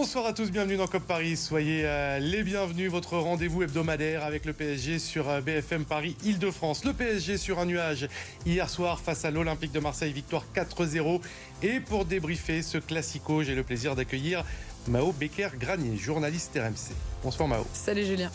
Bonsoir à tous, bienvenue dans COP Paris. Soyez euh, les bienvenus, votre rendez-vous hebdomadaire avec le PSG sur euh, BFM Paris Île-de-France. Le PSG sur un nuage hier soir face à l'Olympique de Marseille, victoire 4-0. Et pour débriefer ce classico, j'ai le plaisir d'accueillir Mao Becker-Granier, journaliste RMC. Bonsoir Mao. Salut Julien.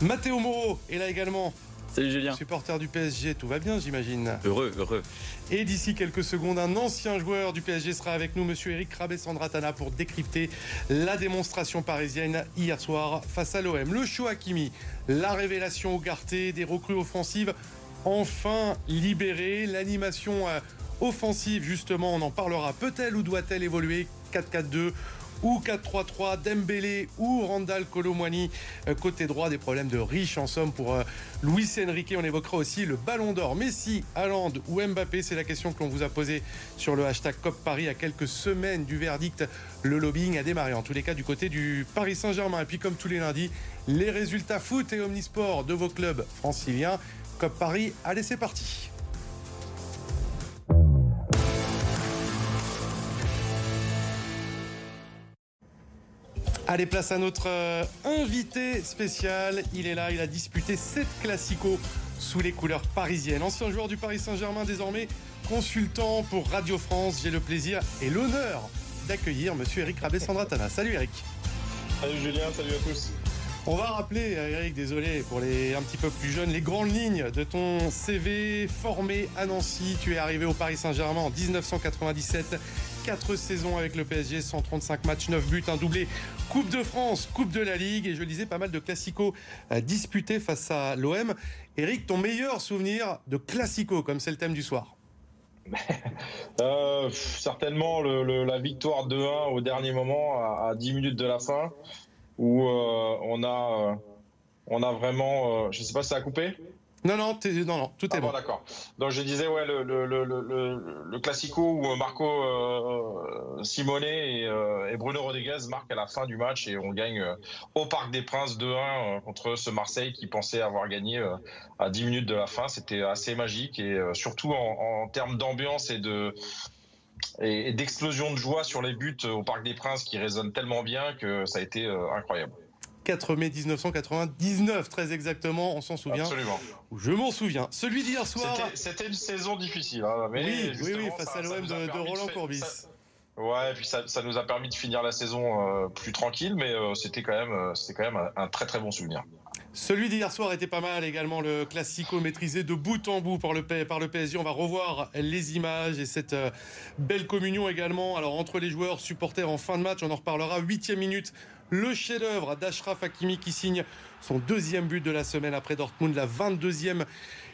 Mathéo Moreau est là également. Salut Julien. Supporter du PSG, tout va bien j'imagine. Heureux, heureux. Et d'ici quelques secondes, un ancien joueur du PSG sera avec nous, monsieur Eric Rabé-Sandratana, pour décrypter la démonstration parisienne hier soir face à l'OM. Le show Hakimi, la révélation au Garté, des recrues offensives enfin libérées, l'animation euh, offensive justement, on en parlera. Peut-elle ou doit-elle évoluer? 4-4-2 ou 4-3-3, Dembélé ou Randall Colomwani euh, côté droit, des problèmes de riche en somme pour euh, Luis Enrique. On évoquera aussi le Ballon d'Or. Messi, Haaland ou Mbappé, c'est la question que l'on vous a posée sur le hashtag COP Paris à quelques semaines du verdict. Le lobbying a démarré en tous les cas du côté du Paris Saint-Germain. Et puis comme tous les lundis, les résultats foot et omnisport de vos clubs franciliens. COP Paris, allez c'est parti. Allez, place à notre euh, invité spécial. Il est là, il a disputé 7 classicos sous les couleurs parisiennes. Ancien joueur du Paris Saint-Germain, désormais consultant pour Radio France. J'ai le plaisir et l'honneur d'accueillir monsieur Eric Rabé-Sandratana. Salut Eric. Salut Julien, salut à tous. On va rappeler, euh, Eric, désolé pour les un petit peu plus jeunes, les grandes lignes de ton CV formé à Nancy. Tu es arrivé au Paris Saint-Germain en 1997. 4 saisons avec le PSG, 135 matchs, 9 buts, un doublé Coupe de France, Coupe de la Ligue. Et je disais pas mal de classicos disputés face à l'OM. Eric, ton meilleur souvenir de classico, comme c'est le thème du soir? Euh, Certainement le, la victoire 2-1 au dernier moment, à, à, 10 minutes de la fin où euh, on a euh, on a vraiment, euh, je sais pas si ça a coupé. Non, non, non, non, tout est ah bon. D'accord. Donc je disais, ouais, le, le, le, le classico où Marco euh, Simone et, euh, et, Bruno Rodriguez marquent à la fin du match et on gagne au Parc des Princes 2-1 contre ce Marseille qui pensait avoir gagné à 10 minutes de la fin. C'était assez magique et surtout en, en termes d'ambiance et de et, d'explosion de joie sur les buts au Parc des Princes qui résonnent tellement bien que ça a été euh, incroyable. 4 mai 1999, très exactement, on s'en souvient. Absolument. Je m'en souviens. Celui d'hier soir. C'était une saison difficile. Hein, mais oui, oui, oui, face à l'OM de, Roland Courbis. Ouais, et puis ça, ça, nous a permis de finir la saison euh, plus tranquille, mais euh, c'était quand même, c'était quand même un, un, très très bon souvenir. Celui d'hier soir était pas mal également, le classico maîtrisé de bout en bout par le, par le PSG. On va revoir les images et cette euh, belle communion également. Alors entre les joueurs, supporters en fin de match, on en reparlera. Huitième minute, le chef-d'œuvre d'Ashraf Hakimi qui signe son deuxième but de la semaine après Dortmund, la 22e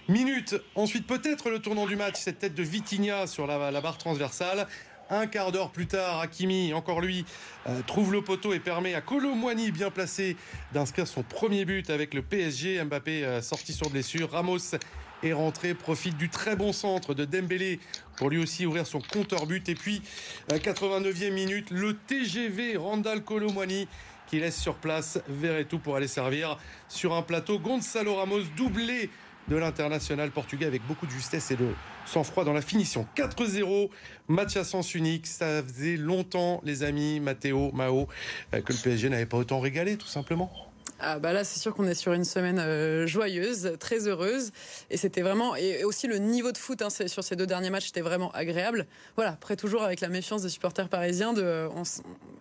minute. Ensuite, peut-être le tournant du match, cette tête de Vitinha sur la, barre transversale. Un quart d'heure plus tard, Hakimi, encore lui, euh, trouve le poteau et permet à Colomwani, bien placé, d'inscrire son premier but avec le PSG. Mbappé euh, sorti sur blessure. Ramos est rentré, profite du très bon centre de Dembélé pour lui aussi ouvrir son compteur but. Et puis, 89e minute, le TGV Randall Colomwani qui laisse sur place tout pour aller servir sur un plateau. Gonzalo Ramos doublé de l'international portugais avec beaucoup de justesse et de sang-froid dans la finition. 4-0, match à sens unique. Ça faisait longtemps, les amis, Matteo, Mao, euh, que le PSG n'avait pas autant régalé, tout simplement. Ah bah là, c'est sûr qu'on est sur une semaine euh, joyeuse, très heureuse, et c'était vraiment et aussi le niveau de foot hein, sur ces deux derniers matchs était vraiment agréable. Voilà, après toujours avec la méfiance des supporters parisiens, de, on,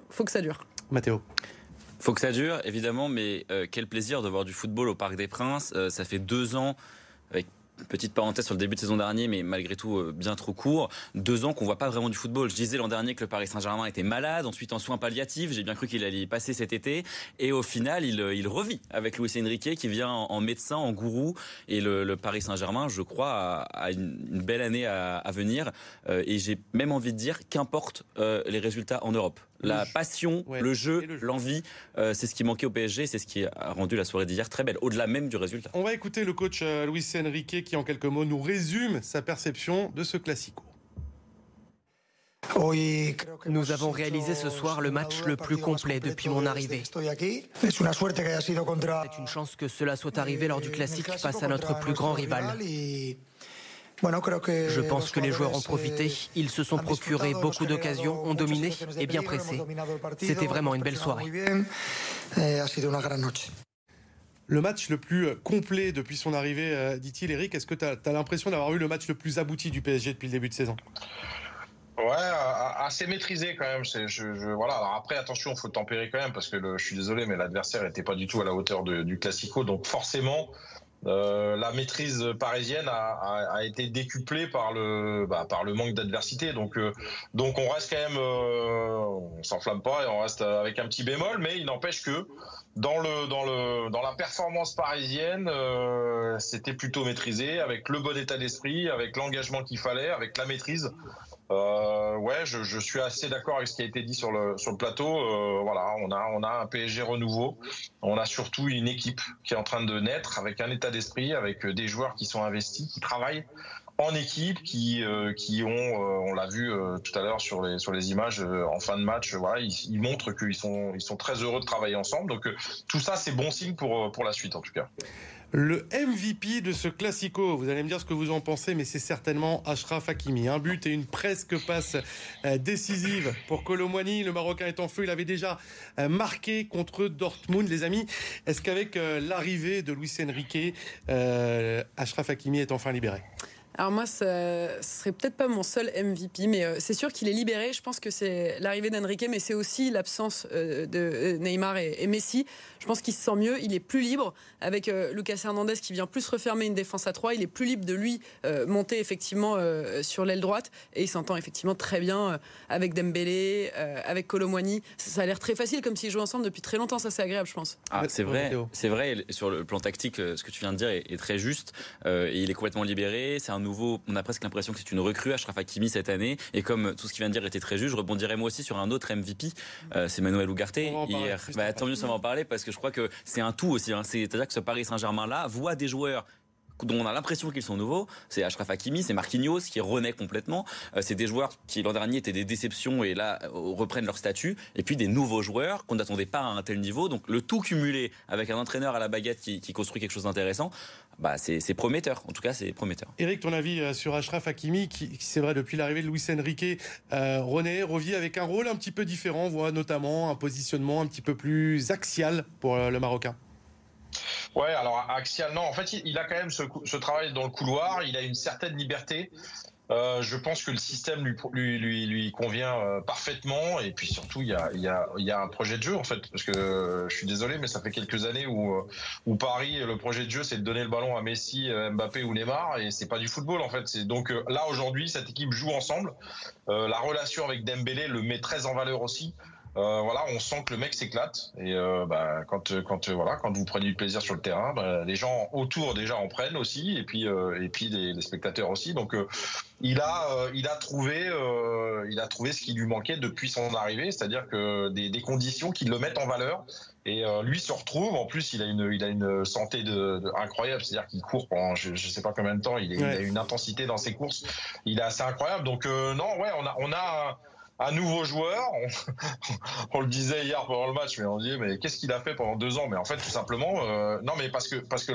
faut que ça dure. Mathéo. Faut que ça dure, évidemment, mais euh, quel plaisir de voir du football au Parc des Princes. Euh, ça fait deux ans, avec petite parenthèse sur le début de saison dernier, mais malgré tout euh, bien trop court. Deux ans qu'on voit pas vraiment du football. Je disais l'an dernier que le Paris Saint-Germain était malade, ensuite en soins palliatifs. J'ai bien cru qu'il allait y passer cet été. Et au final, il, il revit avec Luis Enrique qui vient en, médecin, en gourou. Et le, Paris Saint-Germain, je crois, a, une, belle année à, venir. et j'ai même envie de dire qu'importe les résultats en Europe la passion, le jeu, l'envie, euh, c'est ce qui manquait au PSG, c'est ce qui a rendu la soirée d'hier très belle, au-delà même du résultat. On va écouter le coach euh, Luis Enrique qui, en quelques mots, nous résume sa perception de ce classico. Nous avons réalisé ce soir le match le plus complet depuis mon arrivée. C'est une chance que cela soit arrivé lors du classique face à notre plus grand rival. Je pense que les joueurs ont profité. Ils se sont procurés beaucoup d'occasions, ont dominé et bien pressé. C'était vraiment une belle soirée. Eh, le match le plus euh, complet depuis son arrivée, euh, dit-il, Eric, est-ce que tu as, l'impression d'avoir eu le match le plus abouti du PSG depuis le début de saison? Ouais, assez maîtrisé quand même. Je, voilà. Alors après, attention, il faut tempérer quand même parce que je suis désolé, mais l'adversaire n'était pas du tout à la hauteur du Classico. Donc forcément, euh, la maîtrise parisienne a, été décuplée par le bah, par le manque d'adversité. Donc euh, donc on reste quand même, euh, on s'enflamme pas et on reste avec un petit bémol, mais il n'empêche que dans le dans le dans la performance parisienne, c'était plutôt maîtrisé avec le bon état d'esprit, avec l'engagement qu'il fallait, avec la maîtrise. Euh, ouais, je, suis assez d'accord avec ce qui a été dit sur le plateau. Euh, voilà, on a on a un PSG renouveau. On a surtout une équipe qui est en train de naître avec un état d'esprit, avec des joueurs qui sont investis, qui travaillent en équipe, qui euh, qui ont, euh, on l'a vu euh, tout à l'heure sur les sur les images en fin de match. voilà, ils, ils montrent qu'ils sont ils sont très heureux de travailler ensemble. Donc tout ça, c'est bon signe pour pour la suite en tout cas. Le MVP de ce Classico, vous allez me dire ce que vous en pensez, mais c'est certainement Ashraf Hakimi. Un but et une presque passe euh, décisive pour Colomwani. Le Marocain est en feu, il avait déjà euh, marqué contre Dortmund, les amis. Est-ce qu'avec euh, l'arrivée de Luis Enrique, Ashraf Hakimi est enfin libéré? Alors moi, ce serait peut-être pas mon seul MVP, mais euh, c'est sûr qu'il est libéré. Je pense que c'est l'arrivée d'Enrique, mais c'est aussi l'absence euh, de euh, Neymar et, Messi. Je pense qu'il se sent mieux, il est plus libre avec Lucas Hernandez qui vient plus refermer une défense à trois. Il est plus libre de lui monter effectivement sur l'aile droite et il s'entend effectivement très bien avec Dembélé, avec Colomwani. Ça, a l'air très facile comme s'ils jouaient ensemble depuis très longtemps. Ça c'est agréable, je pense. Ah, c'est vrai, c'est vrai. Sur le plan tactique, ce que tu viens de dire est, est très juste. il est complètement libéré. C'est un nouveau, on a presque l'impression que c'est une recrue, Ashraf Hakimi cette année. Et comme tout ce qu'il vient de dire était très juste, je rebondirai moi aussi sur un autre MVP, euh, c'est Manuel Ugarte hier. Bah, tant mieux, ça va en parler parce que je crois que c'est un tout aussi. Hein. C'est-à-dire que ce Paris Saint-Germain là voit des joueurs dont on a l'impression qu'ils sont nouveaux. C'est Ashraf Hakimi, c'est Marquinhos qui renaît complètement. Euh, c'est des joueurs qui l'an dernier étaient des déceptions et là euh, reprennent leur statut. Et puis des nouveaux joueurs qu'on n'attendait pas à un tel niveau. Donc le tout cumulé avec un entraîneur à la baguette qui, construit quelque chose d'intéressant, bah c'est prometteur. En tout cas, c'est prometteur. Eric, ton avis euh, sur Ashraf Hakimi, qui, c'est vrai depuis l'arrivée de Luis Enrique, renaît, revient avec un rôle un petit peu différent, voit notamment un positionnement un petit peu plus axial pour le Marocain. Ouais, alors Axial, non, en fait, il, a quand même ce, ce, travail dans le couloir, il a une certaine liberté. Euh, je pense que le système lui, lui, lui, convient euh, parfaitement et puis surtout il y a, y, a, y a un projet de jeu en fait parce que euh, je suis désolé mais ça fait quelques années où, où Paris le projet de jeu c'est de donner le ballon à Messi, Mbappé ou Neymar et c'est pas du football en fait. C'est donc là aujourd'hui cette équipe joue ensemble. la relation avec Dembélé le met très en valeur aussi. Euh, voilà, on sent que le mec s'éclate et euh, bah, quand quand voilà quand vous prenez du plaisir sur le terrain, bah, les gens autour déjà en prennent aussi et puis euh, et puis les, spectateurs aussi. Donc il a il a trouvé il a trouvé ce qui lui manquait depuis son arrivée, c'est-à-dire que des, des, conditions qui le mettent en valeur. Et lui se retrouve. En plus, il a une il a une santé de, incroyable, c'est-à-dire qu'il court pendant je, je sais pas combien de temps. Il, il, a une intensité dans ses courses. Il est assez incroyable. Donc non, ouais, on a on a un nouveau joueur. On, le disait hier pendant le match, mais on dit mais qu'est-ce qu'il a fait pendant deux ans? Mais en fait, tout simplement, euh, non, mais parce que parce que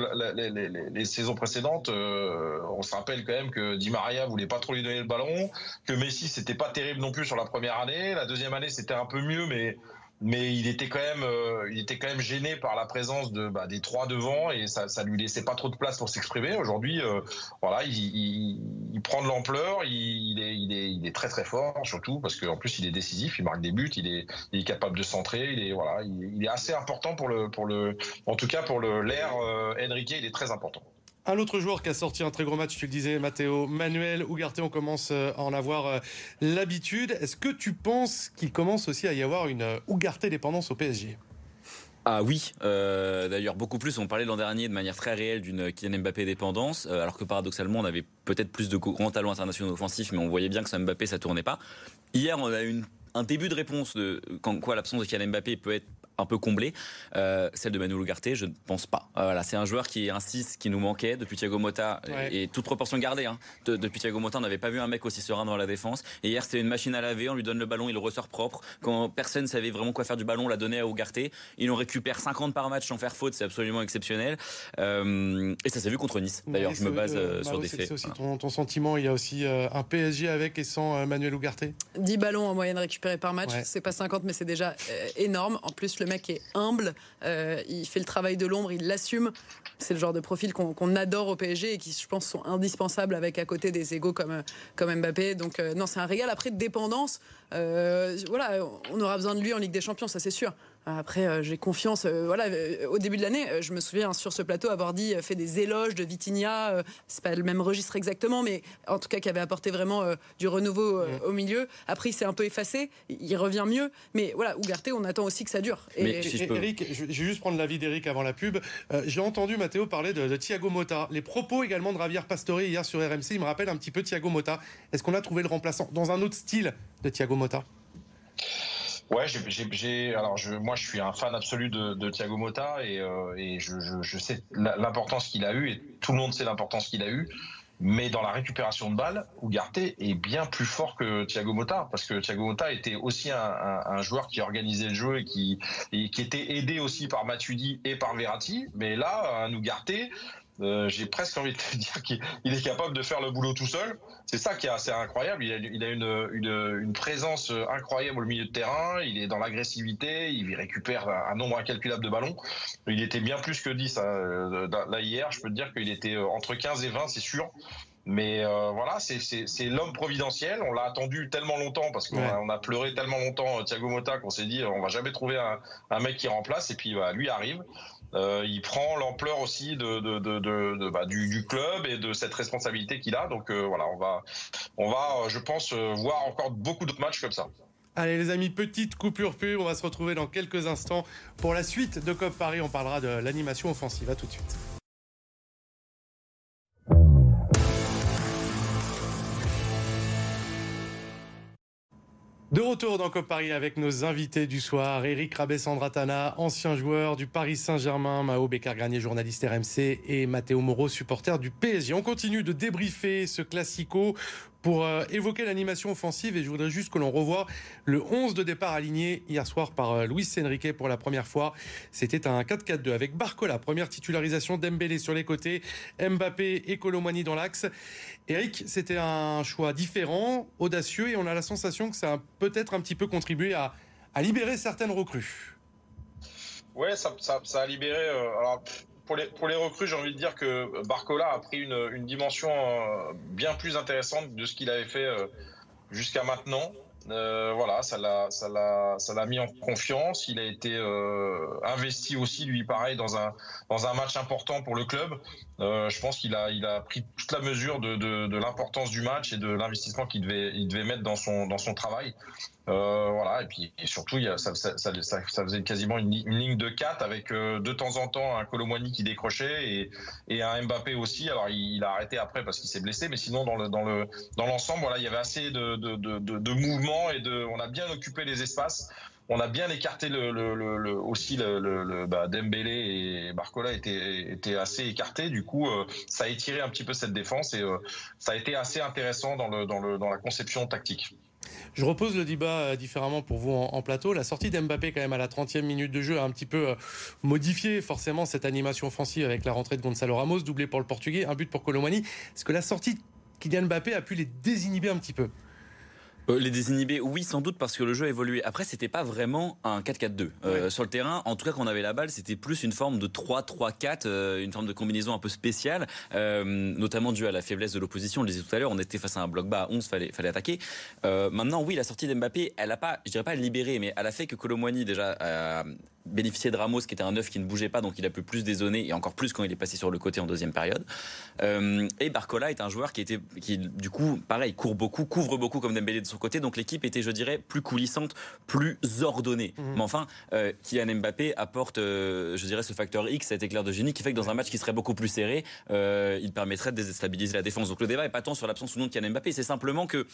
les, saisons précédentes, euh, on se rappelle quand même que Di Maria voulait pas trop lui donner le ballon, que Messi c'était pas terrible non plus sur la première année. La deuxième année, c'était un peu mieux, mais mais il était quand même, euh, il était quand même gêné par la présence de bah, des trois devant et ça, ça lui laissait pas trop de place pour s'exprimer. Aujourd'hui, euh, voilà, il, il, il, prend de l'ampleur, il, est, il est, il est très très fort, surtout parce qu'en plus il est décisif, il marque des buts, il est, il est capable de centrer, il est voilà, il, est assez important pour le, pour le, en tout cas pour le l'air euh, Enrique, il est très important. Un autre joueur qui a sorti un très gros match, tu le disais, Matteo Manuel Ugarte, on commence euh, à en avoir euh, l'habitude. Est-ce que tu penses qu'il commence aussi à y avoir une euh, Ugarte dépendance au PSG ah oui, d'ailleurs beaucoup plus. On parlait l'an dernier de manière très réelle d'une Kylian Mbappé dépendance, alors que paradoxalement on avait peut-être plus de grands talents internationaux offensifs, mais on voyait bien que ça Mbappé ça tournait pas. Hier on a eu un début de réponse de quoi l'absence de Kylian Mbappé peut être un peu comblée. celle de Manu Ugarte, je ne pense pas. voilà, c'est un joueur qui est un 6 qui nous manquait depuis Thiago Motta et, toute proportion gardée. Hein. depuis Thiago Motta, on n'avait pas vu un mec aussi serein dans la défense. Et hier, c'était une machine à laver. On lui donne le ballon, il le ressort propre. Quand personne savait vraiment quoi faire du ballon, on l'a donné à Ugarte. Il en récupère 50 par match sans faire faute, c'est absolument exceptionnel. et ça s'est vu contre Nice. D'ailleurs, je me base sur des faits. C'est aussi ton, sentiment. Il y a aussi un PSG avec et sans Manuel Ugarte? 10 ballons en moyenne récupérés par match. C'est pas 50, mais c'est déjà euh, énorme. En plus, le mec est humble. Euh, il fait le travail de l'ombre, il l'assume. C'est le genre de profil qu'on adore au PSG et qui, je pense, sont indispensables avec à côté des égaux comme, comme Mbappé. Donc, euh, non, c'est un régal. Après, de dépendance, voilà, on aura besoin de lui en Ligue des Champions, ça c'est sûr. Après, euh, j'ai confiance. Euh, voilà, euh, au début de l'année, je me souviens sur ce plateau avoir dit, fait des éloges de Vitinha. c'est pas le même registre exactement, mais en tout cas qui avait apporté vraiment du renouveau mm. au milieu. Après, il s'est un peu effacé. Il revient mieux. Mais voilà, Ougarté, on attend aussi que ça dure. Et, mais je Eric, je vais juste prendre l'avis d'Eric avant la pub. j'ai entendu Mathéo parler de, Thiago Motta. Les propos également de Javier Pastore hier sur RMC, il me rappelle un petit peu Thiago Motta. Est-ce qu'on a trouvé le remplaçant dans un autre style de Thiago Motta? Ouais, j'ai, alors je, moi je suis un fan absolu de, de Thiago Motta et, euh, et je, je, je, sais l'importance qu'il a eu et tout le monde sait l'importance qu'il a eu. Mais dans la récupération de balles, Ugarte est bien plus fort que Thiago Motta parce que Thiago Motta était aussi un, un, joueur qui organisait le jeu et qui, et qui était aidé aussi par Matuidi et par Verratti. Mais là, un Ugarte, euh, j'ai presque envie de te dire qu'il est capable de faire le boulot tout seul. C'est ça qui est assez incroyable. Il a, il a une, une, une, présence incroyable au milieu de terrain. Il est dans l'agressivité. Il récupère un, nombre incalculable de ballons. Il était bien plus que 10 hein. là hier. Je peux te dire qu'il était euh, entre 15 et 20, c'est sûr. Mais euh, voilà, c'est l'homme providentiel. On l'a attendu tellement longtemps parce qu'on a, pleuré tellement longtemps Thiago Motta qu'on s'est dit on va jamais trouver un, un, mec qui remplace. Et puis bah, lui arrive. Euh, il prend l'ampleur aussi de, bah, du, club et de cette responsabilité qu'il a. Donc euh, voilà, on va, on va, je pense, euh, voir encore beaucoup d'autres matchs comme ça. Allez les amis, petite coupure pub, on va se retrouver dans quelques instants pour la suite de COP Paris. On parlera de l'animation offensive. À tout de suite. De retour dans COP Paris avec nos invités du soir, Eric Rabessandratana, ancien joueur du Paris Saint-Germain, Mao Bécard-Granier, journaliste RMC et Matteo Moreau, supporter du PSG. On continue de débriefer ce classico pour euh, évoquer l'animation offensive et je voudrais juste que l'on revoie le 11 de départ aligné hier soir par euh, Luis Enrique pour la première fois. C'était un 4-4-2 avec Barcola, première titularisation d'Embélé sur les côtés, Mbappé et Colomani dans l'axe. Eric, c'était un choix différent, audacieux et on a la sensation que ça a peut-être un petit peu contribué à, libérer certaines recrues. Ouais, ça, a libéré. Euh, pour les, recrues, j'ai envie de dire que Barcola a pris une, dimension euh, bien plus intéressante de ce qu'il avait fait euh, jusqu'à maintenant. Euh, voilà, ça l'a, ça l'a, ça l'a mis en confiance. Il a été investi aussi, lui, pareil, dans un dans un match important pour le club. Je pense qu'il a il a pris toute la mesure de, de, de l'importance du match et de l'investissement qu'il devait il devait mettre dans son dans son travail. Euh, voilà, et puis surtout, il y a, ça, faisait quasiment une, ligne de 4 avec euh, de temps en temps un Colomwani qui décrochait et, un Mbappé aussi. Alors il, a arrêté après parce qu'il s'est blessé, mais sinon dans le dans le dans l'ensemble, voilà, il y avait assez de de, de, de mouvements et de, on a bien occupé les espaces. On a bien écarté aussi le, le bah, Dembélé et Barcola étaient, étaient assez écartés. Du coup, euh, ça a étiré un petit peu cette défense et euh, ça a été assez intéressant dans, le, dans, le, dans la conception tactique. Je repose le débat euh, différemment pour vous en, plateau. La sortie d'Mbappé quand même à la 30e minute de jeu a un petit peu euh, modifié forcément cette animation offensive avec la rentrée de Gonzalo Ramos, doublé pour le Portugais, un but pour Colomani. Est-ce que la sortie de Kylian Mbappé a pu les désinhiber un petit peu? Les désinhibés, oui, sans doute parce que le jeu a évolué. Après, c'était pas vraiment un 4-4-2 euh, sur le terrain. En tout cas, quand on avait la balle, c'était plus une forme de 3-3-4, euh, une forme de combinaison un peu spéciale, euh, notamment dû à la faiblesse de l'opposition. On le disait tout à l'heure, on était face à un bloc bas à 11, fallait fallait attaquer. Euh, maintenant, oui, la sortie d'Mbappé, elle a pas, je dirais pas libéré, mais elle a fait que Colomwani déjà a bénéficié de Ramos, qui était un neuf qui ne bougeait pas, donc il a pu plus dézonner et encore plus quand il est passé sur le côté en deuxième période. et Barcola est un joueur qui était, qui du coup, pareil, court beaucoup, couvre beaucoup comme Dembélé de son côté, donc l'équipe était, je dirais, plus coulissante, plus ordonnée. Mmh. Mais enfin, euh, Kylian Mbappé apporte, euh, je dirais, ce facteur X, cet éclair de génie qui fait que dans un match qui serait beaucoup plus serré, euh, il permettrait de déstabiliser la défense. Donc le débat n'est pas tant sur l'absence ou non de Kylian Mbappé, c'est simplement que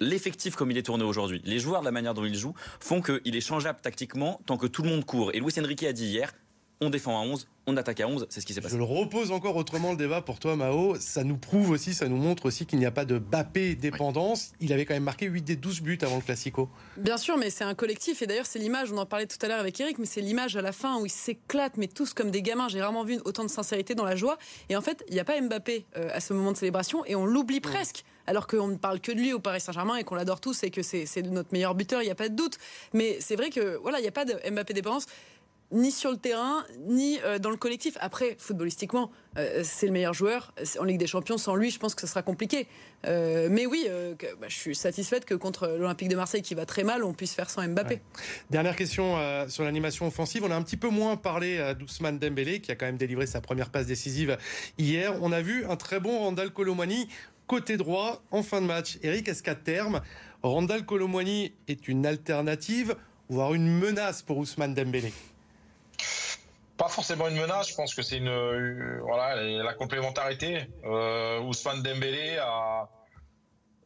l'effectif comme il est tourné aujourd'hui, les joueurs de la manière dont ils jouent, font qu'il est changeable tactiquement tant que tout le monde court. Et Luis Enrique a dit hier, on défend à 11, on attaque à 11, c'est ce qui s'est passé. Je le repose encore autrement le débat pour toi, Mao. Ça nous prouve aussi, ça nous montre aussi qu'il n'y a pas de Bappé dépendance. Il avait quand même marqué 8 des 12 buts avant le Classico. Bien sûr, mais c'est un collectif. Et d'ailleurs, c'est l'image, on en parlait tout à l'heure avec Eric, mais c'est l'image à la fin où ils s'éclatent, mais tous comme des gamins. J'ai rarement vu autant de sincérité dans la joie. Et en fait, il n'y a pas Mbappé euh, à ce moment de célébration et on l'oublie presque alors qu'on ne parle que de lui au Paris Saint-Germain et qu'on l'adore tous et que c'est notre meilleur buteur, il n'y a pas de doute. Mais c'est vrai que voilà, il n'y a pas de Mbappé dépendance ni sur le terrain, ni euh, dans le collectif. Après, footballistiquement, euh, c'est le meilleur joueur. En Ligue des Champions, sans lui, je pense que ce sera compliqué. Euh, mais oui, bah, je suis satisfaite que contre l'Olympique de Marseille, qui va très mal, on puisse faire sans Mbappé. Dernière question sur l'animation offensive. On a un petit peu moins parlé d'Ousmane Dembélé, qui a quand même délivré sa première passe décisive hier. On a vu un très bon Randall Colomani côté droit en fin de match. Eric, est-ce qu'à terme, Randall Colomani est une alternative, voire une menace pour Ousmane Dembélé? Pas forcément une menace, je pense que c'est une, voilà la complémentarité. Euh, Ousmane Dembélé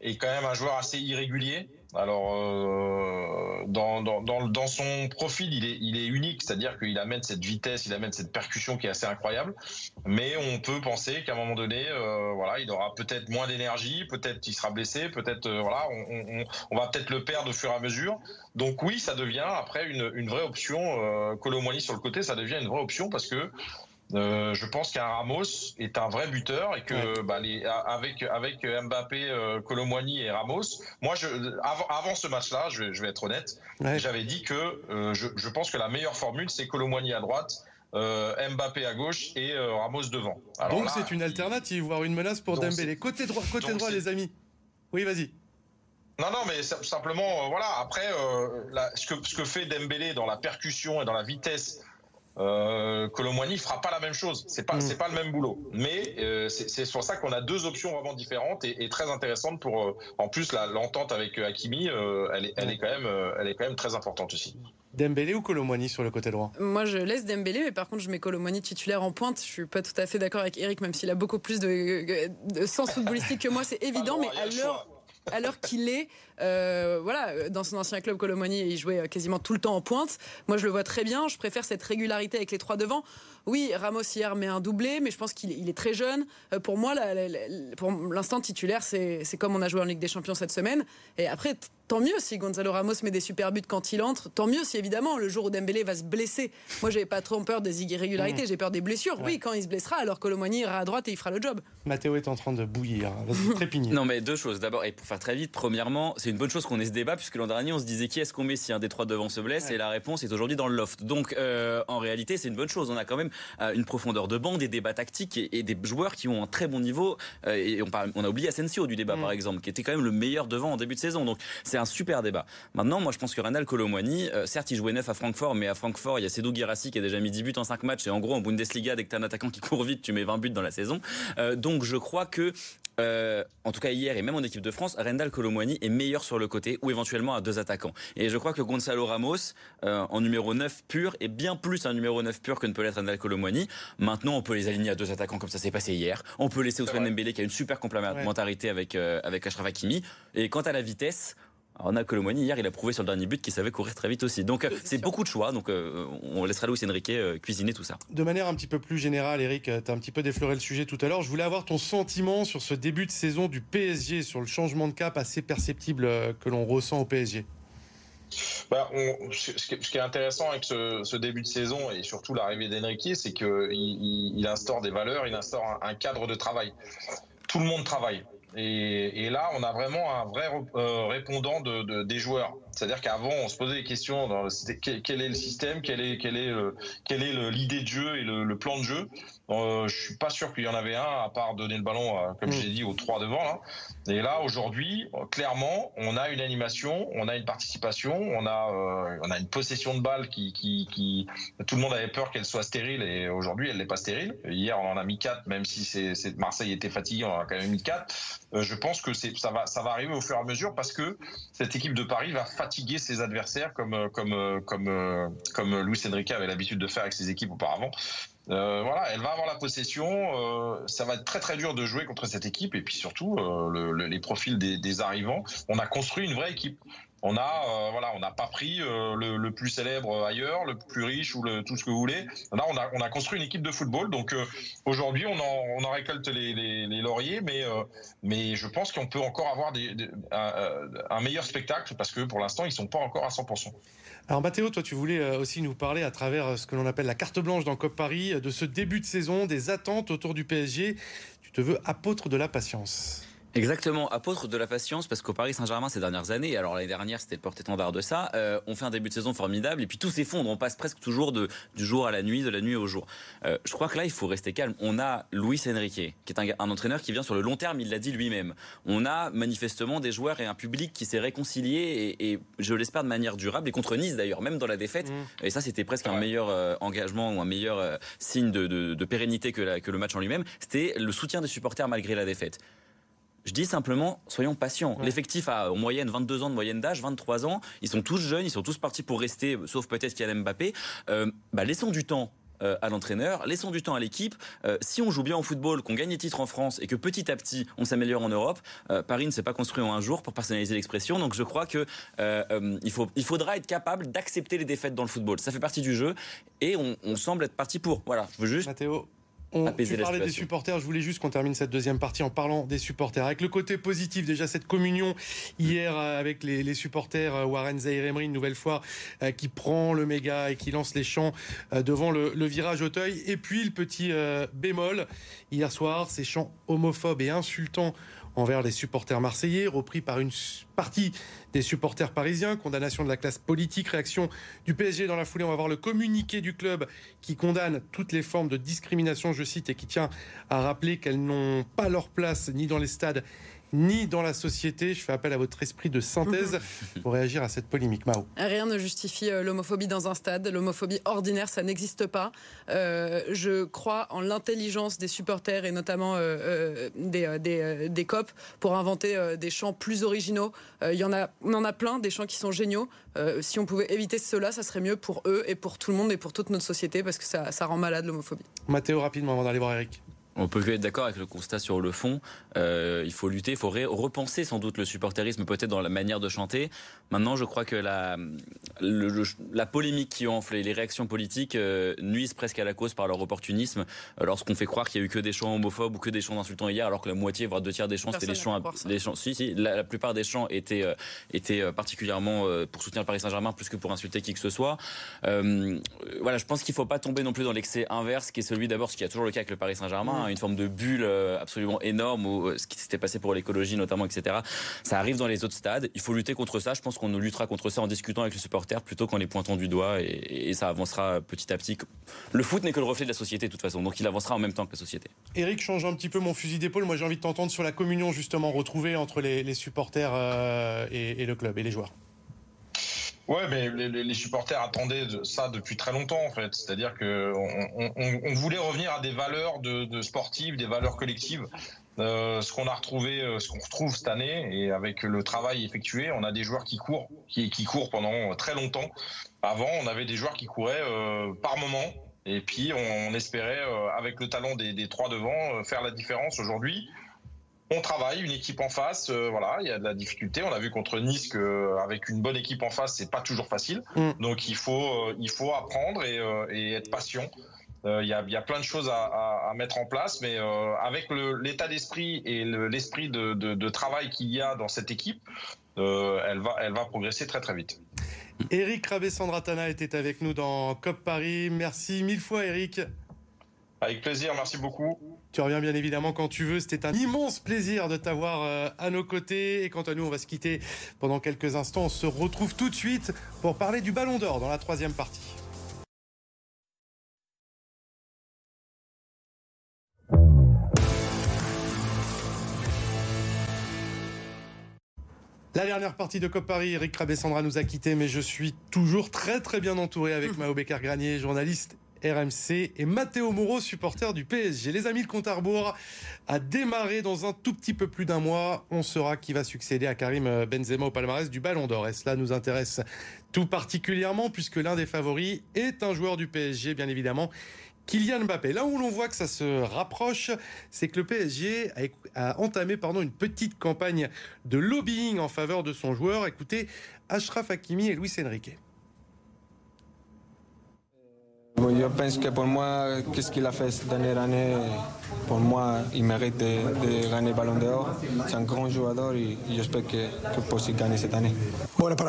est quand même un joueur assez irrégulier. Alors, euh, dans, dans, dans, son profil, il est, il est unique, c'est-à-dire qu'il amène cette vitesse, il amène cette percussion qui est assez incroyable. Mais on peut penser qu'à un moment donné, euh, voilà, il aura peut-être moins d'énergie, peut-être qu'il sera blessé, peut-être, euh, voilà, on, va peut-être le perdre au fur et à mesure. Donc oui, ça devient après une, une vraie option. Euh, Colomwani sur le côté, ça devient une vraie option parce que euh, je pense qu'un Ramos est un vrai buteur et que bah, les, avec avec Mbappé, euh, Colomwani et Ramos, moi je, avant, avant ce match-là, je, je, vais être honnête, j'avais dit que euh, je, je, pense que la meilleure formule c'est Colomwani à droite. Euh, Mbappé à gauche et euh, Ramos devant. Alors Donc c'est une alternative, voire une menace pour Dembélé. Côté droit, côté droit, les amis. Oui, vas-y. Non, non, mais simplement, voilà. Après, la, ce, que, ce que fait Dembélé dans la percussion et dans la vitesse euh, Colomwani fera pas la même chose. C'est pas, mm. c'est pas le même boulot. Mais euh, c'est pour ça qu'on a deux options vraiment différentes et, et très intéressantes pour. Euh, en plus, l'entente avec euh, Hakimi, euh, elle, est, elle est quand même, elle est quand même très importante aussi. Dembélé ou Colomwani sur le côté droit? Moi, je laisse Dembélé, mais par contre, je mets Colomwani titulaire en pointe. Je suis pas tout à fait d'accord avec Eric, même s'il a beaucoup plus de, de sens footballistique que moi, c'est évident. Ah mais à l'heure l'heure qu'il est, euh, voilà, dans son ancien club Colomani, il jouait quasiment tout le temps en pointe. Moi, je le vois très bien. Je préfère cette régularité avec les trois devant. Oui, Ramos hier met un doublé, mais je pense qu'il est très jeune. Euh, pour moi, pour l'instant titulaire, c'est comme on a joué en Ligue des Champions cette semaine. Et après, tant mieux si Gonzalo Ramos met des super buts quand il entre. Tant mieux si évidemment le jour où Dembélé va se blesser. Moi, j'ai pas trop peur des irrégularités, mmh. j'ai peur des blessures. Oui, quand il se blessera, alors Colomani ira à droite et il fera le job. Mathéo est en train de bouillir. Vas-y, trépigner. non, mais deux choses. D'abord, et pour faire très vite, premièrement, c'est une bonne chose qu'on ait ce débat puisque l'an dernier, on se disait qui est-ce qu'on met si un des trois devant se blesse? Et la réponse est aujourd'hui dans le loft. Donc, euh, en réalité, c'est une bonne chose. On a quand même euh, une profondeur de banc, des débats tactiques et, des joueurs qui ont un très bon niveau. Euh, et on, on, a oublié Asensio du débat, mm. par exemple, qui était quand même le meilleur devant en début de saison. Donc c'est un super débat. Maintenant, moi, je pense que Renal Colomwani, euh, certes, il jouait neuf à Francfort, mais à Francfort, il y a Sedou Girassi qui a déjà mis 10 buts en 5 matchs. Et en gros, en Bundesliga, dès que tu un attaquant qui court vite, tu mets 20 buts dans la saison. Donc je crois que euh, en tout cas hier et même en équipe de France, Rendal Colomwani est meilleur sur le côté ou éventuellement à deux attaquants. Et je crois que Gonzalo Ramos, euh, en numéro 9 pur, est bien plus un numéro 9 pur que ne peut l'être Rendal Colomwani. Maintenant, on peut les aligner à deux attaquants comme ça s'est passé hier. On peut laisser Ousmane Dembélé qui a une super complémentarité avec, euh, avec Ashraf Hakimi. Et quant à la vitesse, Ronald Colomani, hier, il a prouvé sur le dernier but qu'il savait courir très vite aussi. Donc, c'est beaucoup de choix. Donc, euh, on laissera Luis Enrique euh, cuisiner tout ça. De manière un petit peu plus générale, Eric, tu as un petit peu défloré le sujet tout à l'heure. Je voulais avoir ton sentiment sur ce début de saison du PSG, sur le changement de cap assez perceptible euh, que l'on ressent au PSG. Bah, ce, qui est intéressant avec ce, début de saison et surtout l'arrivée d'Enrique, c'est qu'il il, instaure des valeurs, il instaure un cadre de travail. Tout le monde travaille. Et, là, on a vraiment un vrai euh, répondant de, de, des joueurs. C'est-à-dire qu'avant, on se posait des questions quel, est le système, quelle est l'idée de jeu et le, plan de jeu. Euh, je suis pas sûr qu'il y en avait un, à part donner le ballon, euh, comme mm. j'ai dit, aux trois devant. Là. Et là, aujourd'hui, clairement, on a une animation, on a une participation, on a, euh, on a une possession de balle qui, qui, qui tout le monde avait peur qu'elle soit stérile et aujourd'hui, elle n'est pas stérile. Hier, on en a mis quatre, même si c'est Marseille était fatigué, on en a quand même mis quatre. Euh, je pense que ça va, ça va arriver au fur et à mesure parce que cette équipe de Paris va fatiguer ses adversaires comme, comme, comme, comme Luis Enrique avait l'habitude de faire avec ses équipes auparavant. Euh, voilà, elle va avoir la possession. Euh, ça va être très très dur de jouer contre cette équipe et puis surtout euh, les profils des, arrivants. On a construit une vraie équipe. On a voilà, on n'a pas pris le, plus célèbre ailleurs, le plus riche ou le, tout ce que vous voulez. Là, on a on a construit une équipe de football. Donc aujourd'hui, on en, on récolte les, lauriers, mais mais je pense qu'on peut encore avoir des, un, meilleur spectacle parce que pour l'instant, ils sont pas encore à 100%. Alors Mathéo, toi tu voulais euh, aussi nous parler à travers euh, ce que l'on appelle la carte blanche dans COP Paris, euh, de ce début de saison, des attentes autour du PSG. Tu te veux apôtre de la patience. Exactement, apôtre de la patience, parce qu'au Paris Saint-Germain ces dernières années, alors l'année dernière c'était le porte-étendard de ça, euh, on fait un début de saison formidable et puis tout s'effondre, on passe presque toujours de, du jour à la nuit, de la nuit au jour. Euh, je crois que là il faut rester calme. On a Luis Enrique, qui est un, un entraîneur qui vient sur le long terme, il l'a dit lui-même. On a manifestement des joueurs et un public qui s'est réconcilié et, et je l'espère de manière durable et contre Nice d'ailleurs, même dans la défaite. Mmh. Et ça c'était presque un meilleur euh, engagement ou un meilleur euh, signe de, de, de, pérennité que, la, que le match en lui-même. C'était le soutien des supporters malgré la défaite. Je dis simplement, soyons patients. L'effectif a en moyenne 22 ans de moyenne d'âge, 23 ans. Ils sont tous jeunes, ils sont tous partis pour rester, sauf peut-être Kylian Mbappé. Euh, bah, laissons du temps euh, à l'entraîneur, laissons du temps à l'équipe. Euh, si on joue bien au football, qu'on gagne des titres en France et que petit à petit on s'améliore en Europe, Paris ne s'est pas construit en un jour pour personnaliser l'expression. Donc je crois que il, faut, il faudra être capable d'accepter les défaites dans le football. Ça fait partie du jeu et on, on semble être parti pour. Voilà, je veux juste. Mathéo. On, tu parlais des supporters, je voulais juste qu'on termine cette deuxième partie en parlant des supporters. Avec le côté positif, déjà cette communion hier euh, avec les, supporters, euh, Warren Zahir Emery une nouvelle fois, euh, qui prend le méga et qui lance les chants devant le, le virage Auteuil. Et puis le petit bémol, hier soir, ces chants homophobes et insultants envers les supporters marseillais, repris par une partie des supporters parisiens, condamnation de la classe politique, réaction du PSG dans la foulée. On va voir le communiqué du club qui condamne toutes les formes de discrimination, je cite, et qui tient à rappeler qu'elles n'ont pas leur place ni dans les stades ni dans la société. Je fais appel à votre esprit de synthèse pour réagir à cette polémique. Mao. Rien ne justifie euh, l'homophobie dans un stade. L'homophobie ordinaire, ça n'existe pas. Euh, je crois en l'intelligence des supporters et notamment euh, des, des, des, COP pour inventer des chants plus originaux. Il y en a, on en a plein, des chants qui sont géniaux. si on pouvait éviter cela, ça serait mieux pour eux et pour tout le monde et pour toute notre société parce que ça, ça rend malade l'homophobie. Mathéo, rapidement avant d'aller voir Eric. On peut être d'accord avec le constat sur le fond. Euh, il faut lutter, il faut repenser sans doute le supporterisme peut-être dans la manière de chanter. Maintenant, je crois que la, la polémique qui enfle et les réactions politiques euh, nuisent presque à la cause par leur opportunisme. Euh, lorsqu'on fait croire qu'il y a eu que des chants homophobes ou que des chants d'insultants hier, alors que la moitié, voire deux tiers des chants, c'était des chants, des chants. Si, si, la, plupart des chants étaient, étaient particulièrement pour soutenir le Paris Saint-Germain plus que pour insulter qui que ce soit. voilà, je pense qu'il ne faut pas tomber non plus dans l'excès inverse, qui est celui d'abord, ce qui est toujours le cas avec le Paris Saint-Germain, une forme de bulle euh, absolument énorme, euh, ce qui s'était passé pour l'écologie notamment, etc. Ça arrive dans les autres stades. Il faut lutter contre ça. Je pense qu'on luttera contre ça en discutant avec les supporters plutôt qu'en les pointant du doigt, et, ça avancera petit à petit. Le foot n'est que le reflet de la société de toute façon, donc il avancera en même temps que la société. Eric, change un petit peu mon fusil d'épaule. Moi, j'ai envie de t'entendre sur la communion justement retrouvée entre les, supporters euh, et le club et les joueurs. Ouais, mais les, supporters attendaient ça depuis très longtemps en fait. C'est-à-dire que on, voulait revenir à des valeurs de, sportives, des valeurs collectives. Euh, ce qu'on a retrouvé, euh, ce qu'on retrouve cette année, et avec le travail effectué, on a des joueurs qui courent, qui, courent pendant très longtemps. Avant, on avait des joueurs qui couraient euh, par moment, et puis on, espérait, avec le talent des, des trois devant, faire la différence. Aujourd'hui, on travaille, une équipe en face, euh, voilà, il y a de la difficulté. On a vu contre Nice qu'avec une bonne équipe en face, c'est pas toujours facile. Mm. Donc il faut, euh, il faut apprendre et, euh, être patient. Il y, a, plein de choses à, mettre en place, mais avec l'état d'esprit et l'esprit de, travail qu'il y a dans cette équipe, elle, va, elle va progresser très très vite. Eric Rabé-Sandratana était avec nous dans COP Paris. Merci mille fois, Eric. Avec plaisir, merci beaucoup. Tu reviens bien évidemment quand tu veux. C'était un immense plaisir de t'avoir euh, à nos côtés. Et quant à nous, on va se quitter pendant quelques instants. On se retrouve tout de suite pour parler du Ballon d'Or dans la troisième partie. La dernière partie de Cop Paris, Eric Rabessandra nous a quittés, mais je suis toujours très très bien entouré avec Mao Becker-Granier, journaliste RMC et Matteo Moreau, supporter du PSG. Les amis, le compte à rebours a démarré dans un tout petit peu plus d'un mois. On saura qui va succéder à Karim Benzema au palmarès du Ballon d'Or. Et cela nous intéresse tout particulièrement puisque l'un des favoris est un joueur du PSG, bien évidemment. Kylian Mbappé. Là où l'on voit que ça se rapproche, c'est que le PSG a, entamé pardon, une petite campagne de lobbying en faveur de son joueur. Écoutez, Ashraf Hakimi et Luis Enrique. Je pense que pour moi, qu'est-ce qu'il a fait cette dernière année, pour moi, il mérite de, gagner Ballon d'Or. C'est un grand joueur et j'espère qu'il peut aussi gagner cette année.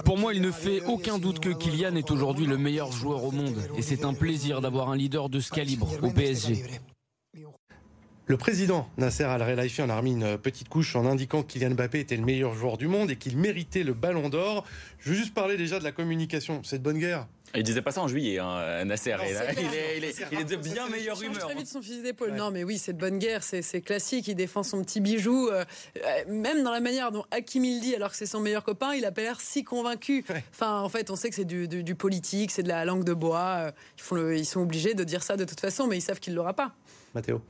Pour moi, il ne fait aucun doute que Kylian est aujourd'hui le meilleur joueur au monde. Et c'est un plaisir d'avoir un leader de ce calibre au PSG. Le président Nasser Al-Khelaifi en a remis une petite couche en indiquant que Kylian Mbappé était le meilleur joueur du monde et qu'il méritait le ballon d'or. Je veux juste parler déjà de la communication. C'est de bonne guerre. Il disait pas ça en juillet, hein, Nasser. il, est, de bien meilleure humeur. très vite son fusil d'épaule. Non, mais oui, c'est de bonne guerre, c'est classique. Il défend son petit bijou. Euh, euh, même dans la manière dont Hakim il dit, alors que c'est son meilleur copain, il a pas l'air si convaincu. Enfin, en fait, on sait que c'est du, politique, c'est de la langue de bois. Euh, ils, font ils sont obligés de dire ça de toute façon, mais ils savent qu'il l'aura pas. Mathéo.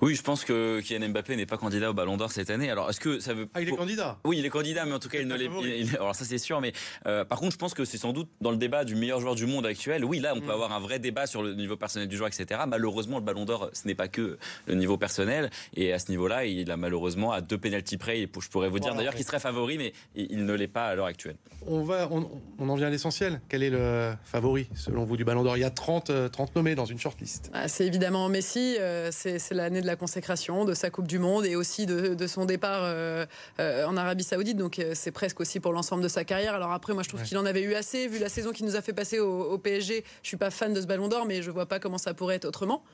Oui, je pense que Kylian Mbappé n'est pas candidat au Ballon d'Or cette année. Alors, est-ce que ça veut Ah, il est candidat. Oui, il est candidat, mais en tout cas, il ne l'est. Alors ça, c'est sûr. Mais euh, par contre, je pense que c'est sans doute dans le débat du meilleur joueur du monde actuel. Oui, là, on peut mm. avoir un vrai débat sur le niveau personnel du joueur, etc. Malheureusement, le Ballon d'Or, ce n'est pas que le niveau personnel. Et à ce niveau-là, il a malheureusement à deux pénalty près. Je pourrais vous dire d'ailleurs qu'il serait favori, mais il ne l'est pas à l'heure actuelle. On va, on, en vient à l'essentiel. Quel est le favori selon vous du Ballon d'Or? Il y a 30, 30 euh, nommés dans une shortlist. Ah, c'est évidemment Messi. Euh, c'est l'année de la consécration de sa Coupe du Monde et aussi de, son départ euh, euh, en Arabie Saoudite. Donc euh, c'est presque aussi pour l'ensemble de sa carrière. Alors après, moi je trouve qu'il en avait eu assez vu la saison qu'il nous a fait passer au, PSG. Je suis pas fan de ce Ballon d'Or, mais je vois pas comment ça pourrait être autrement.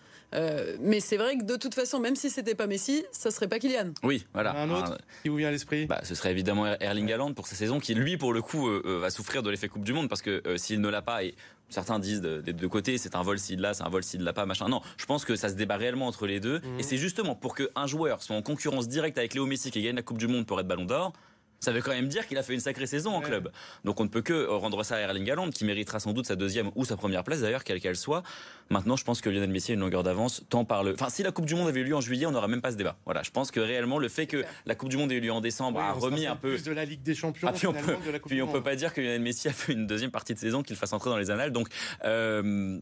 mais c'est vrai que de toute façon, même si c'était pas Messi, ça serait pas Kylian. Oui, voilà. Un autre qui vous vient à l'esprit? bah, Ce serait évidemment Erling Haaland pour sa saison, qui lui, pour le coup, va souffrir de l'effet Coupe du Monde parce que s'il ne l'a pas, et certains disent des deux côtés, c'est un vol s'il l'a, c'est un vol s'il l'a pas, machin. Non, je pense que ça se débat réellement entre les deux. Mhm. Et c'est justement pour qu'un joueur soit en concurrence directe avec Léo Messi qui gagne la Coupe du Monde pour être Ballon d'Or, ça veut quand même dire qu'il a fait une sacrée saison en club. Donc on ne peut que rendre ça à Erling Haaland, qui méritera sans doute sa deuxième ou sa première place d'ailleurs, quelle qu'elle soit. Maintenant, je pense que Lionel Messi a une longueur d'avance, tant par le. Enfin, si la Coupe du Monde avait eu lieu en juillet, on n'aurait même pas ce débat. Voilà, je pense que réellement le fait que la Coupe du Monde ait eu lieu en décembre a remis un peu. Plus de la Ligue des Champions. Ah, puis on peut, puis on peut pas dire que Lionel Messi a fait une deuxième partie de saison qu'il fasse entrer dans les annales. Donc, euh,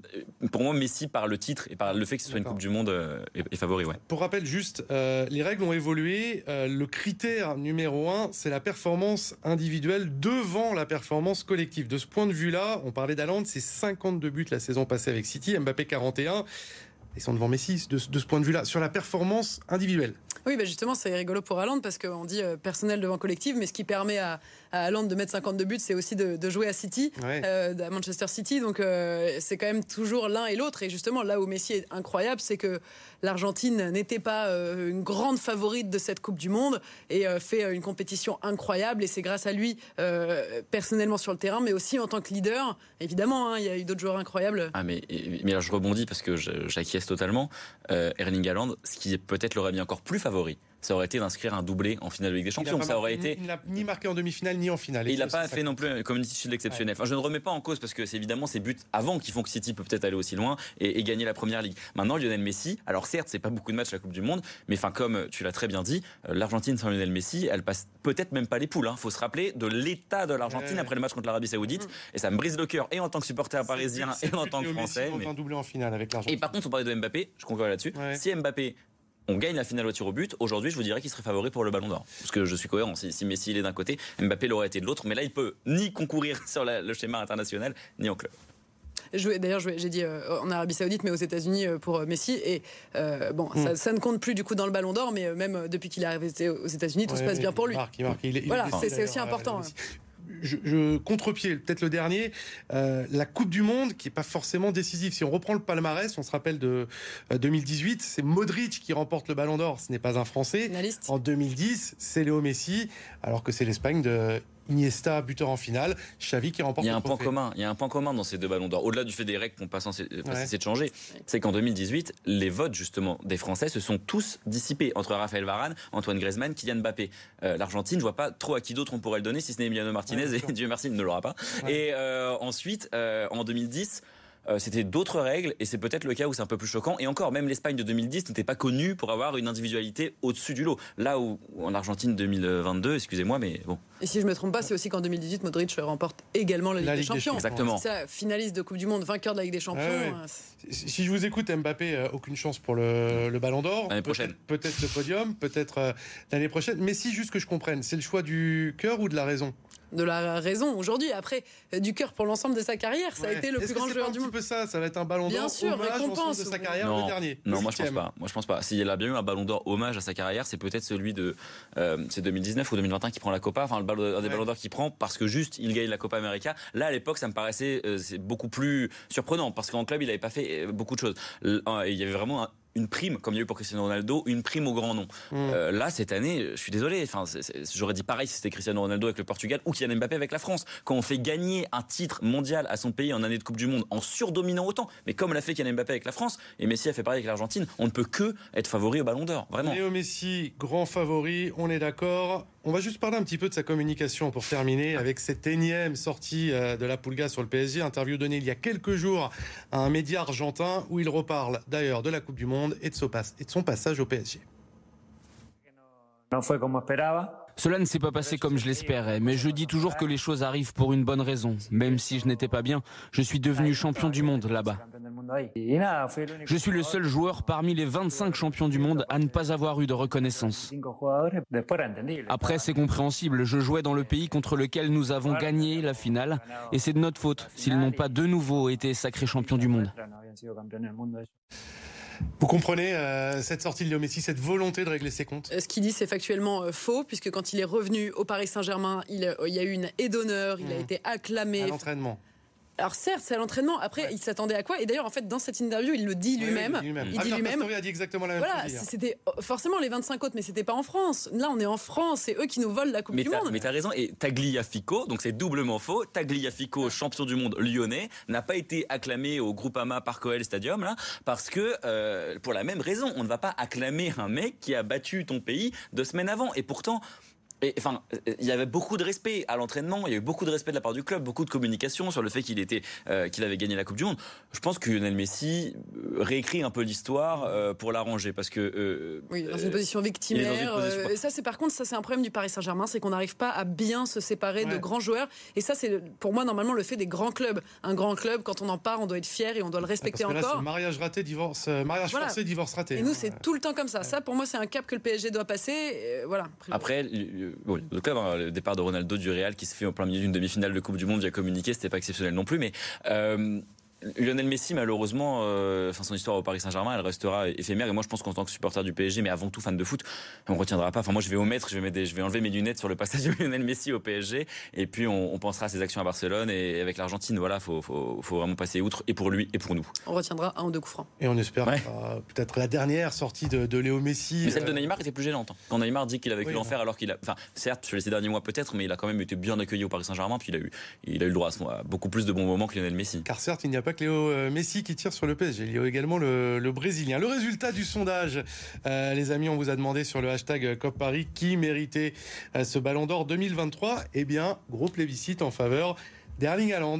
pour moi, Messi par le titre et par le fait que ce soit une Coupe du Monde euh, est, favori. Ouais. Pour rappel, juste, euh, les règles ont évolué. le critère numéro un, c'est la performance individuelle devant la performance collective. De ce point de vue-là, on parlait d'Aland, c'est 52 buts la saison passée avec City, Mbappé 41. Ils sont devant Messi de, ce point de vue-là, sur la performance individuelle. Oui, bah justement, c'est rigolo pour Haaland parce qu'on dit euh, personnel devant collectif, mais ce qui permet à, à de mettre 52 buts, c'est aussi de, jouer à City, euh, à Manchester City. Donc euh, c'est quand même toujours l'un et l'autre. Et justement, là où Messi est incroyable, c'est que l'Argentine n'était pas euh, une grande favorite de cette Coupe du Monde et fait une compétition incroyable. Et c'est grâce à lui, personnellement sur le terrain, mais aussi en tant que leader. Évidemment, hein, il y a eu d'autres joueurs incroyables. Ah, mais, mais alors je rebondis parce que j'acquiesce totalement. Erling Haaland, ce qui peut-être l'aurait mis encore plus favori ça aurait été d'inscrire un doublé en finale de Ligue des Champions. Ça aurait été. Il n'a ni marqué en demi-finale ni en finale. Et il n'a pas fait non plus un community shield exceptionnel. Enfin, je ne remets pas en cause parce que c'est évidemment ces buts avant qui font que City peut peut-être aller aussi loin et, gagner la première ligue. Maintenant, Lionel Messi, alors certes, c'est pas beaucoup de matchs la Coupe du Monde, mais enfin, comme tu l'as très bien dit, euh, l'Argentine sans Lionel Messi, elle passe peut-être même pas les poules. Il hein. faut se rappeler de l'état de l'Argentine après le match contre l'Arabie Saoudite. Et ça me brise le cœur et en tant que supporter parisien et en tant que français. Mais... en finale avec Et par contre, on parlait de Mbappé, je conclue là-dessus. Si Mbappé on gagne la finale au tir au but, aujourd'hui, je vous dirais qu'il serait favori pour le ballon d'or. Parce que je suis cohérent. Si, Messi il est d'un côté, Mbappé l'aurait été de l'autre. Mais là, il peut ni concourir sur le schéma international, ni en club. D'ailleurs, j'ai dit euh, en Arabie Saoudite, mais aux États-Unis euh, pour euh, Messi. Et bon, mm. ça, ne compte plus du coup dans le Ballon d'Or, mais même depuis qu'il est arrivé aux États-unis, tout se passe bien pour lui. voilà, c'est aussi important je, contre-pied, peut-être le dernier, euh, la Coupe du Monde qui est pas forcément décisive. Si on reprend le palmarès, on se rappelle de 2018, euh, c'est Modric qui remporte le Ballon d'Or. Ce n'est pas un Français. En 2010, c'est Léo Messi, alors que c'est l'Espagne de Iniesta, buteur en finale, Xavi qui remporte. Il y a un point commun. Il y a un point commun dans ces deux ballons d'or. Au-delà du fait des règles qu'on pas censé, de changer, c'est qu'en 2018, les votes justement des Français se sont tous dissipés entre Raphaël Varane, Antoine Griezmann, Kylian Mbappé. Euh, L'Argentine, je vois pas trop à qui d'autre on pourrait le donner si ce n'est Emiliano Martinez et Dieu merci, il ne l'aura pas. Et euh, ensuite, euh, en 2010 euh, c'était d'autres règles et c'est peut-être le cas où c'est un peu plus choquant. Et encore, même l'Espagne de 2010 n'était pas connue pour avoir une individualité au-dessus du lot. Là où en Argentine 2022, excusez-moi, mais bon. Et si je me trompe pas, c'est aussi qu'en 2018, Modric remporte également la Ligue, des, Champions. Exactement. C'est ça, finaliste de Coupe du Monde, vainqueur de la Ligue des Champions. Euh, si je vous écoute, Mbappé, euh, aucune chance pour le, Ballon d'Or. L'année prochaine. Peut-être le podium, peut-être l'année prochaine. Mais si, juste que je comprenne, c'est le choix du cœur ou de la raison? De la raison aujourd'hui. Après, euh, du cœur pour l'ensemble de sa carrière, ça a été le plus grand joueur du monde. un peu ça, ça va être un ballon d'or hommage de sa carrière non, le dernier. Non, moi je pense pas. Moi je pense pas. S'il a bien eu un ballon d'or hommage à sa carrière, c'est peut-être celui de euh, c'est 2019 ou 2021 qui prend la Copa, enfin le ballon, un des ballons d'or qui prend parce que juste il gagne la Copa América. Là à l'époque, ça me paraissait euh, c'est beaucoup plus surprenant parce qu'en club, il avait pas fait beaucoup de choses. Il y avait vraiment un, une prime, comme il y a eu pour Cristiano Ronaldo, une prime au grand nom. Mm. Euh, là, cette année, je suis désolé, enfin, j'aurais dit pareil si c'était Cristiano Ronaldo avec le Portugal ou Kylian Mbappé avec la France. Quand on fait gagner un titre mondial à son pays en année de Coupe du Monde en surdominant autant, mais comme l'a fait Kylian Mbappé avec la France, et Messi a fait pareil avec l'Argentine, on ne peut que être favori au Ballon d'Or, vraiment. Léo Messi, grand favori, on est d'accord. On va juste parler un petit peu de sa communication pour terminer avec cette énième sortie euh, de la Pulga sur le PSG. Interview donnée il y a quelques jours à un média argentin où il reparle d'ailleurs de la Coupe du Monde et de son passage au PSG. Cela ne s'est pas passé comme je l'espérais, mais je dis toujours que les choses arrivent pour une bonne raison. Même si je n'étais pas bien, je suis devenu champion du monde là-bas. Je suis le seul joueur parmi les 25 champions du monde à ne pas avoir eu de reconnaissance. Après, c'est compréhensible, je jouais dans le pays contre lequel nous avons gagné la finale, et c'est de notre faute s'ils n'ont pas de nouveau été sacrés champions du monde. Vous comprenez euh, cette sortie de Léo Messi, cette volonté de régler ses comptes Ce qu'il dit, c'est factuellement euh, faux, puisque quand il est revenu au Paris Saint-Germain, il, euh, il, y a eu une haie d'honneur, il a mmh. été acclamé. À l'entraînement. Alors certes, c'est à l'entraînement. Après, il s'attendait à quoi? Et d'ailleurs, en fait, dans cette interview, il le dit lui-même. il dit lui-même. a dit exactement la même voilà, c'était forcément les 25 autres, mais c'était pas en France. Là, on est en France, c'est eux qui nous volent la Coupe du Monde. Mais t'as raison. Et Tagliafico, donc c'est doublement faux. Tagliafico, champion du monde lyonnais, n'a pas été acclamé au Groupama Parc OL Stadium là, parce que euh, pour la même raison, on ne va pas acclamer un mec qui a battu ton pays deux semaines avant. Et pourtant, enfin, il y avait beaucoup de respect à l'entraînement, il y a eu beaucoup de respect de la part du club, beaucoup de communication sur le fait qu'il était, euh, qu'il avait gagné la Coupe du Monde. Je pense que Lionel Messi euh, réécrit un peu l'histoire euh, pour l'arranger parce que oui, dans une position victimaire. et ça, c'est par contre, ça c'est un problème du Paris Saint-Germain, c'est qu'on n'arrive pas à bien se séparer de grands joueurs. Et ça, c'est pour moi normalement le fait des grands clubs. Un grand club, quand on en part, on doit être fier et on doit le respecter parce que encore. Là, mariage raté, divorce, mariage forcé, divorce raté. Et nous, c'est tout le temps comme ça. Ça, pour moi, c'est un cap que le PSG doit passer. voilà. Après, bon, le club, hein, le départ de Ronaldo du Real qui se fait au plein milieu d'une demi-finale de Coupe du Monde via communiqué, c'était pas exceptionnel non plus, mais euh, Lionel Messi, malheureusement, euh, son histoire au Paris Saint-Germain, elle restera éphémère. Et moi, je pense qu'en tant que supporter du PSG, mais avant tout fan de foot, on retiendra pas. Enfin, moi, je vais au maître, je vais, je vais enlever mes lunettes sur le passage de Lionel Messi au PSG. Et puis, on, pensera à ses actions à Barcelone et avec l'Argentine. Voilà, faut, faut, vraiment passer outre, et pour lui et pour nous. On retiendra un ou deux coups francs. Et on espère peut-être la dernière sortie de, Léo Messi. Mais celle de euh, Neymar était plus gênante. Hein. Quand Neymar dit qu'il a vécu l'enfer, alors qu'il a, enfin, certes, sur les derniers mois peut-être, mais il a quand même été bien accueilli au Paris Saint-Germain. Puis il a eu, il a eu le droit à, beaucoup plus de bons moments que Lionel Messi. Car certes, il n'y a pas que Léo euh, Messi qui tire sur le PSG. Il y a également le, Brésilien. Le résultat du sondage, euh, les amis, on vous a demandé sur le hashtag COP Paris qui méritait euh, ce ballon d'or 2023. Eh bien, gros plébiscite en faveur d'Erling Haaland.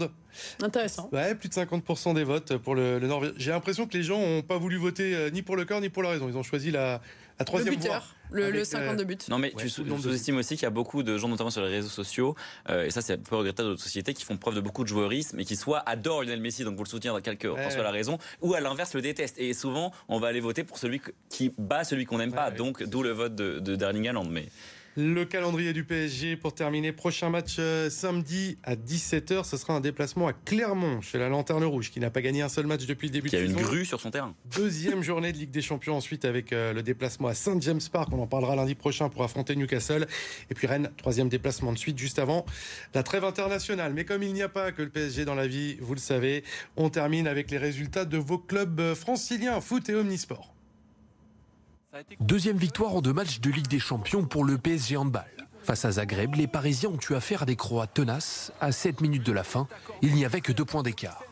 Intéressant. Ouais, plus de 50% des votes pour le, le Norvège. J'ai l'impression que les gens n'ont pas voulu voter euh, ni pour le cœur ni pour la raison. Ils ont choisi la, la troisième le buteur, le, le 52 euh, buts. Non, mais tu sous-estimes aussi qu'il y a beaucoup de gens, notamment sur les réseaux sociaux, euh, et ça c'est un peu regrettable de notre société, qui font preuve de beaucoup de joueurisme et qui soit adorent Lionel Messi, donc vous le soutenez dans quelque ouais, soit la raison, ou à l'inverse le détestent. Et souvent, on va aller voter pour celui qui bat celui qu'on n'aime pas, donc d'où le vote de, de Darling Haaland. Mais le calendrier du PSG pour terminer. Prochain match euh, samedi à 17h. Ce sera un déplacement à Clermont chez la Lanterne Rouge qui n'a pas gagné un seul match depuis le début qui a une grue sur son terrain. Deuxième journée de Ligue des Champions ensuite avec euh, le déplacement à Saint James Park. On en parlera lundi prochain pour affronter Newcastle. Et puis Rennes, troisième déplacement de suite juste avant la trêve internationale. Mais comme il n'y a pas que le PSG dans la vie, vous le savez, on termine avec les résultats de vos clubs euh, franciliens, foot et omnisport. Deuxième victoire en deux matchs de Ligue des Champions pour le PSG Handball. Face à Zagreb, les Parisiens ont eu affaire à des Croates tenaces. À 7 minutes de la fin, il n'y avait que deux points d'écart.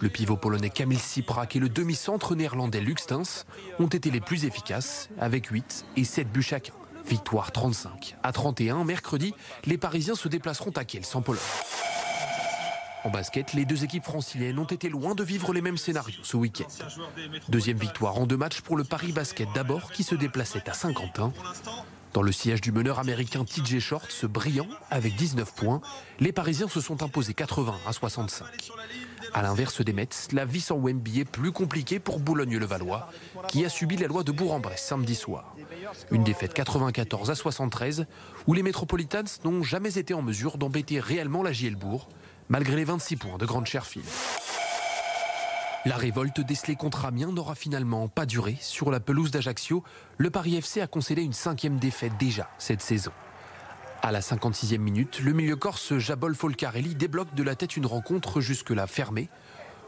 Le pivot polonais Kamil Siprak et le demi-centre néerlandais Luxtens ont été les plus efficaces, avec 8 et 7 buts chacun. Victoire 35 à 31. Mercredi, les Parisiens se déplaceront à Kiel sans Pologne. En basket, les deux équipes franciliennes ont été loin de vivre les mêmes scénarios ce week-end. Deuxième victoire en deux matchs pour le Paris Basket d'abord qui se déplaçait à Saint-Quentin. Dans le siège du meneur américain TJ Shorts, brillant avec 19 points, les Parisiens se sont imposés 80 à 65. À l'inverse des Mets, la vie sans Wemby est plus compliquée pour Boulogne-le-Valois, qui a subi la loi de Bourg-en-Bresse samedi soir. Une défaite 94 à 73, où les Metropolitans n'ont jamais été en mesure d'embêter réellement la Gielbourg, malgré les 26 points de Grande Cherfield. La révolte décelée contre Amiens n'aura finalement pas duré. Sur la pelouse d'Ajaccio, le Paris FC a concédé une cinquième défaite déjà cette saison. À la 56e minute, le milieu corse Jabol Folcarelli débloque de la tête une rencontre jusque-là fermée.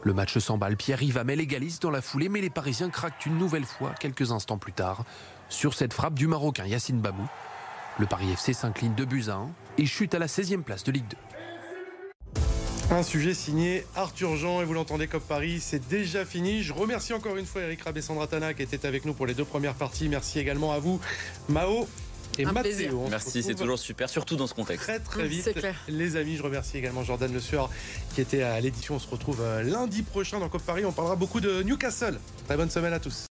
Le match s'emballe, Pierre-Yves Hamel égalise dans la foulée, mais les Parisiens craquent une nouvelle fois quelques instants plus tard sur cette frappe du Marocain Yacine Bamou. Le Paris FC s'incline 2 buts à 1 et chute à la 16e place de Ligue 2. Un sujet signé Arthur Jean et vous l'entendez comme Paris, c'est déjà fini. Je remercie encore une fois Eric Rabessandra Tana qui était avec nous pour les deux premières parties. Merci également à vous, Mao et Mathéo. Merci, c'est toujours super, surtout dans ce contexte. Très très vite, les amis. Je remercie également Jordan Le Sueur qui était à l'édition. On se retrouve euh, lundi prochain dans Cop Paris. On parlera beaucoup de Newcastle. Très bonne semaine à tous.